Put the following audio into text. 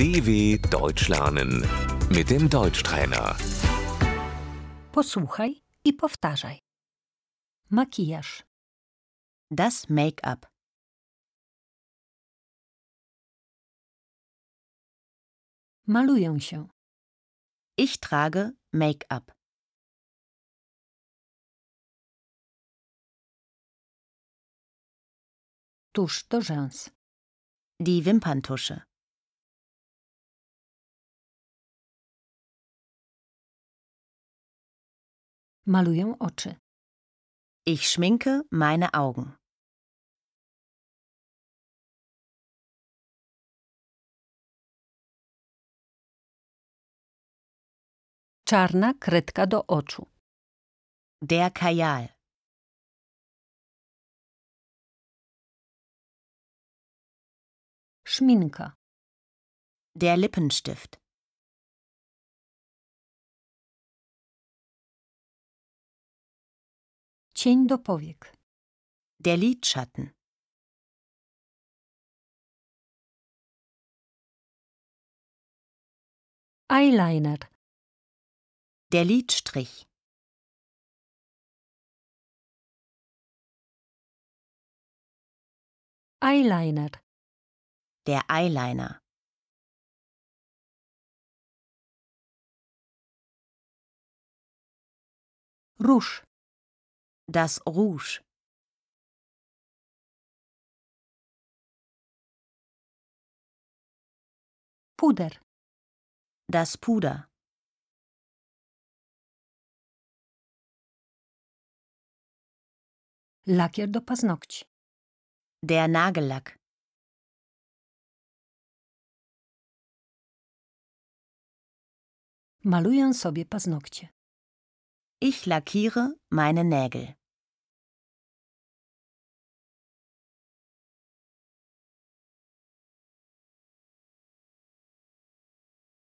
DW Deutsch lernen mit dem Deutschtrainer. Posłuchaj i powtarzaj. Makijaż, Das Make-up. maluję się, Ich trage Make-up. tusz do rzęs, Die Wimperntusche. Maluję oczy, Ich schminke meine Augen. czarna kredka do oczu, Der Kajal. szminka, Der Lippenstift. Cień do powiek, Der Lidschatten. eyeliner, Der Lidstrich. eyeliner, Der Eyeliner. róż, Das Rouge. puder, Das Puder. lakier do paznokci, Der Nagellack. maluję sobie paznokcie. Ich lackiere meine Nägel.